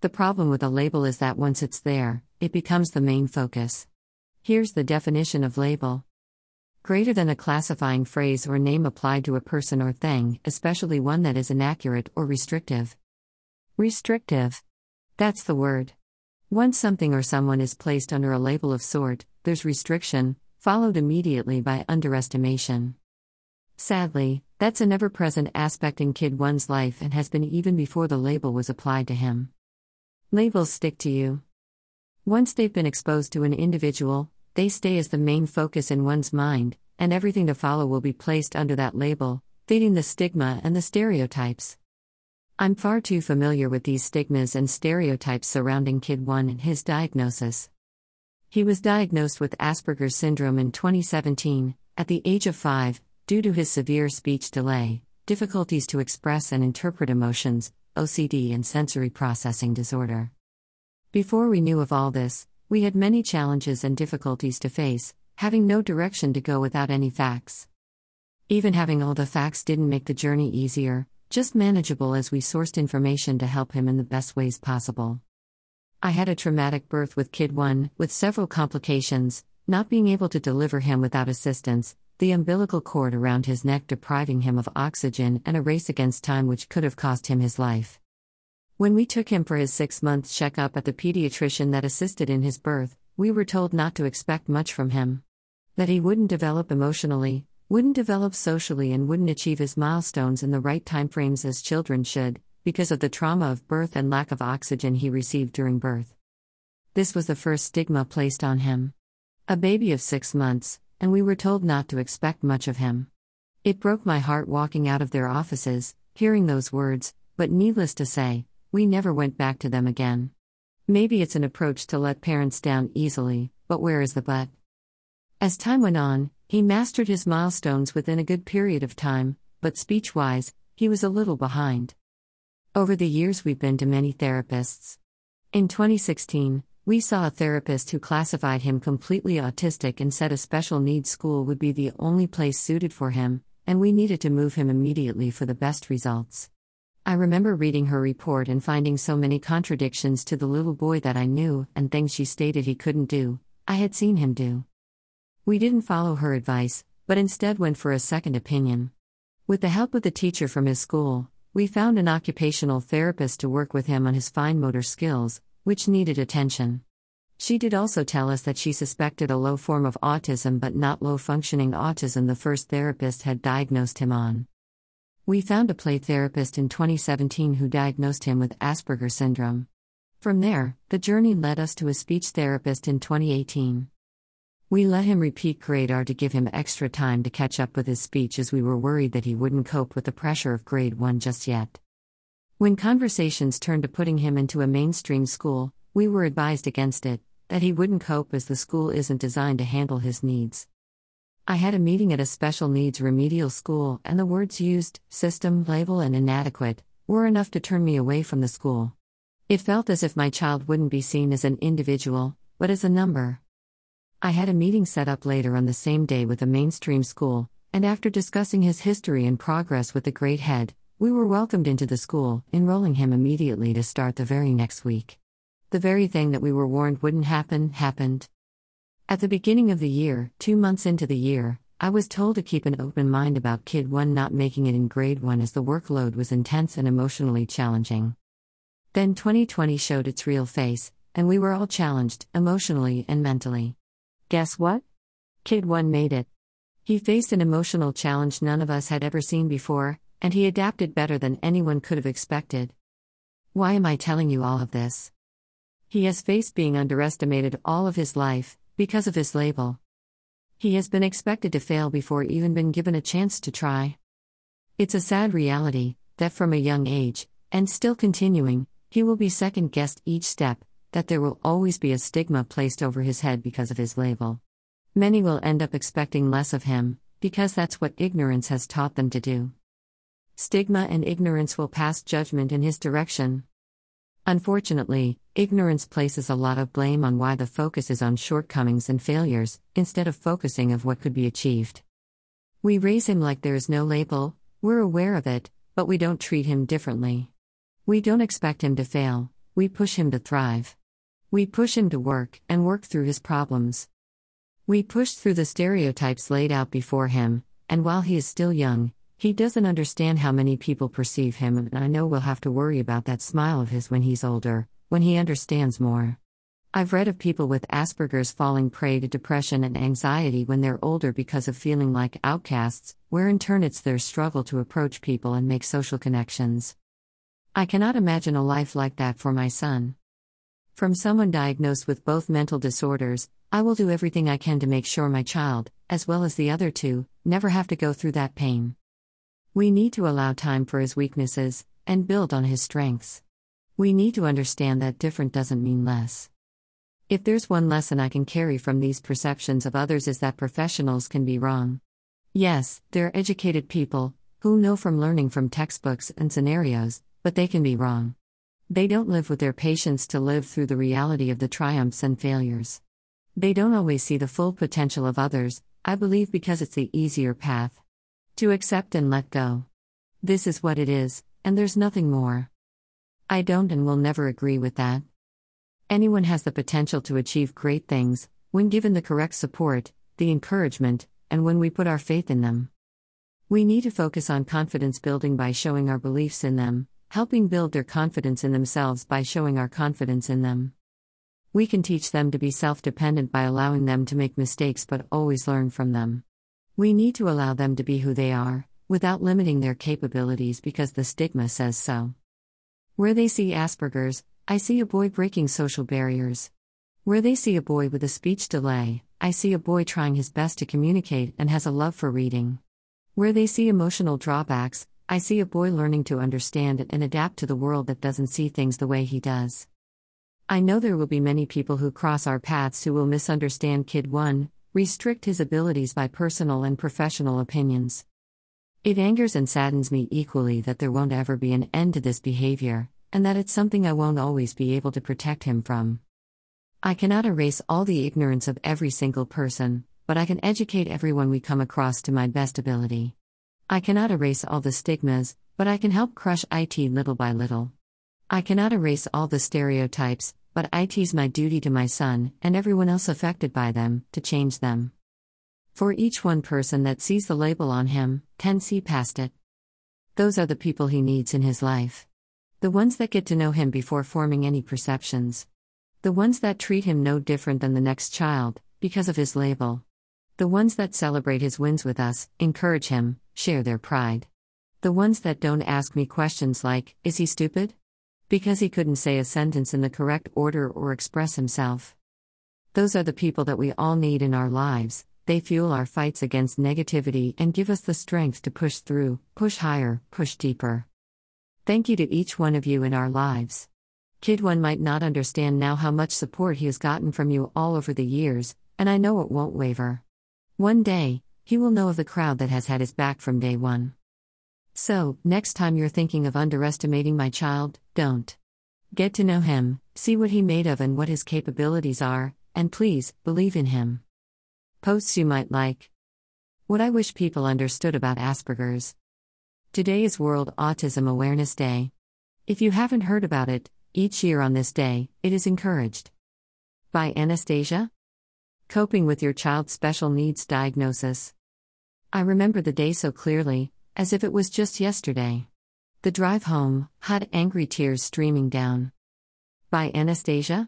The problem with a label is that once it's there, it becomes the main focus. Here's the definition of label greater than a classifying phrase or name applied to a person or thing, especially one that is inaccurate or restrictive. Restrictive. That's the word. Once something or someone is placed under a label of sort, there's restriction, followed immediately by underestimation. Sadly, that's a never present aspect in Kid 1's life and has been even before the label was applied to him. Labels stick to you. Once they've been exposed to an individual, they stay as the main focus in one's mind, and everything to follow will be placed under that label, feeding the stigma and the stereotypes. I'm far too familiar with these stigmas and stereotypes surrounding Kid 1 and his diagnosis. He was diagnosed with Asperger's syndrome in 2017, at the age of 5, due to his severe speech delay, difficulties to express and interpret emotions, OCD, and sensory processing disorder. Before we knew of all this, we had many challenges and difficulties to face, having no direction to go without any facts. Even having all the facts didn't make the journey easier, just manageable as we sourced information to help him in the best ways possible. I had a traumatic birth with Kid 1, with several complications, not being able to deliver him without assistance, the umbilical cord around his neck depriving him of oxygen, and a race against time which could have cost him his life. When we took him for his six month checkup at the pediatrician that assisted in his birth, we were told not to expect much from him. That he wouldn't develop emotionally, wouldn't develop socially, and wouldn't achieve his milestones in the right timeframes as children should, because of the trauma of birth and lack of oxygen he received during birth. This was the first stigma placed on him. A baby of six months, and we were told not to expect much of him. It broke my heart walking out of their offices, hearing those words, but needless to say, we never went back to them again. Maybe it's an approach to let parents down easily, but where is the but? As time went on, he mastered his milestones within a good period of time, but speech wise, he was a little behind. Over the years, we've been to many therapists. In 2016, we saw a therapist who classified him completely autistic and said a special needs school would be the only place suited for him, and we needed to move him immediately for the best results. I remember reading her report and finding so many contradictions to the little boy that I knew, and things she stated he couldn't do, I had seen him do. We didn't follow her advice, but instead went for a second opinion. With the help of the teacher from his school, we found an occupational therapist to work with him on his fine motor skills, which needed attention. She did also tell us that she suspected a low form of autism but not low functioning autism the first therapist had diagnosed him on. We found a play therapist in 2017 who diagnosed him with Asperger syndrome. From there, the journey led us to a speech therapist in 2018. We let him repeat grade R to give him extra time to catch up with his speech as we were worried that he wouldn't cope with the pressure of grade 1 just yet. When conversations turned to putting him into a mainstream school, we were advised against it, that he wouldn't cope as the school isn't designed to handle his needs. I had a meeting at a special needs remedial school, and the words used, system, label, and inadequate, were enough to turn me away from the school. It felt as if my child wouldn't be seen as an individual, but as a number. I had a meeting set up later on the same day with a mainstream school, and after discussing his history and progress with the great head, we were welcomed into the school, enrolling him immediately to start the very next week. The very thing that we were warned wouldn't happen, happened. At the beginning of the year, two months into the year, I was told to keep an open mind about Kid 1 not making it in grade 1 as the workload was intense and emotionally challenging. Then 2020 showed its real face, and we were all challenged, emotionally and mentally. Guess what? Kid 1 made it. He faced an emotional challenge none of us had ever seen before, and he adapted better than anyone could have expected. Why am I telling you all of this? He has faced being underestimated all of his life, because of his label. He has been expected to fail before even been given a chance to try. It's a sad reality that from a young age, and still continuing, he will be second guessed each step, that there will always be a stigma placed over his head because of his label. Many will end up expecting less of him, because that's what ignorance has taught them to do. Stigma and ignorance will pass judgment in his direction. Unfortunately, ignorance places a lot of blame on why the focus is on shortcomings and failures, instead of focusing of what could be achieved. We raise him like there is no label, we're aware of it, but we don't treat him differently. We don't expect him to fail, We push him to thrive. We push him to work and work through his problems. We push through the stereotypes laid out before him, and while he is still young, he doesn't understand how many people perceive him, and I know we'll have to worry about that smile of his when he's older, when he understands more. I've read of people with Asperger's falling prey to depression and anxiety when they're older because of feeling like outcasts, where in turn it's their struggle to approach people and make social connections. I cannot imagine a life like that for my son. From someone diagnosed with both mental disorders, I will do everything I can to make sure my child, as well as the other two, never have to go through that pain. We need to allow time for his weaknesses and build on his strengths. We need to understand that different doesn't mean less. If there's one lesson I can carry from these perceptions of others is that professionals can be wrong. Yes, they're educated people who know from learning from textbooks and scenarios, but they can be wrong. They don't live with their patients to live through the reality of the triumphs and failures. They don't always see the full potential of others, I believe because it's the easier path. To accept and let go. This is what it is, and there's nothing more. I don't and will never agree with that. Anyone has the potential to achieve great things, when given the correct support, the encouragement, and when we put our faith in them. We need to focus on confidence building by showing our beliefs in them, helping build their confidence in themselves by showing our confidence in them. We can teach them to be self dependent by allowing them to make mistakes but always learn from them. We need to allow them to be who they are, without limiting their capabilities because the stigma says so. Where they see Asperger's, I see a boy breaking social barriers. Where they see a boy with a speech delay, I see a boy trying his best to communicate and has a love for reading. Where they see emotional drawbacks, I see a boy learning to understand and adapt to the world that doesn't see things the way he does. I know there will be many people who cross our paths who will misunderstand Kid 1, restrict his abilities by personal and professional opinions. It angers and saddens me equally that there won't ever be an end to this behavior, and that it's something I won't always be able to protect him from. I cannot erase all the ignorance of every single person, but I can educate everyone we come across to my best ability. I cannot erase all the stigmas, but I can help crush IT little by little. I cannot erase all the stereotypes, but IT's my duty to my son, and everyone else affected by them, to change them. For each one person that sees the label on him, can see past it. Those are the people he needs in his life. The ones that get to know him before forming any perceptions. The ones that treat him no different than the next child, because of his label. The ones that celebrate his wins with us, encourage him, share their pride. The ones that don't ask me questions like, is he stupid? Because he couldn't say a sentence in the correct order or express himself. Those are the people that we all need in our lives, they fuel our fights against negativity and give us the strength to push through, push higher, push deeper. Thank you to each one of you in our lives. Kid 1 might not understand now how much support he has gotten from you all over the years, and I know it won't waver. One day, he will know of the crowd that has had his back from day one. So, next time you're thinking of underestimating my child, don't. Get to know him, see what he made of and what his capabilities are, and please, believe in him. Posts you might like. What I wish people understood about Asperger's. Today is World Autism Awareness Day. If you haven't heard about it, each year on this day, it is encouraged. By Anastasia? Coping with your child's special needs diagnosis. I remember the day so clearly, as if it was just yesterday. The drive home, hot, angry tears streaming down. By Anastasia?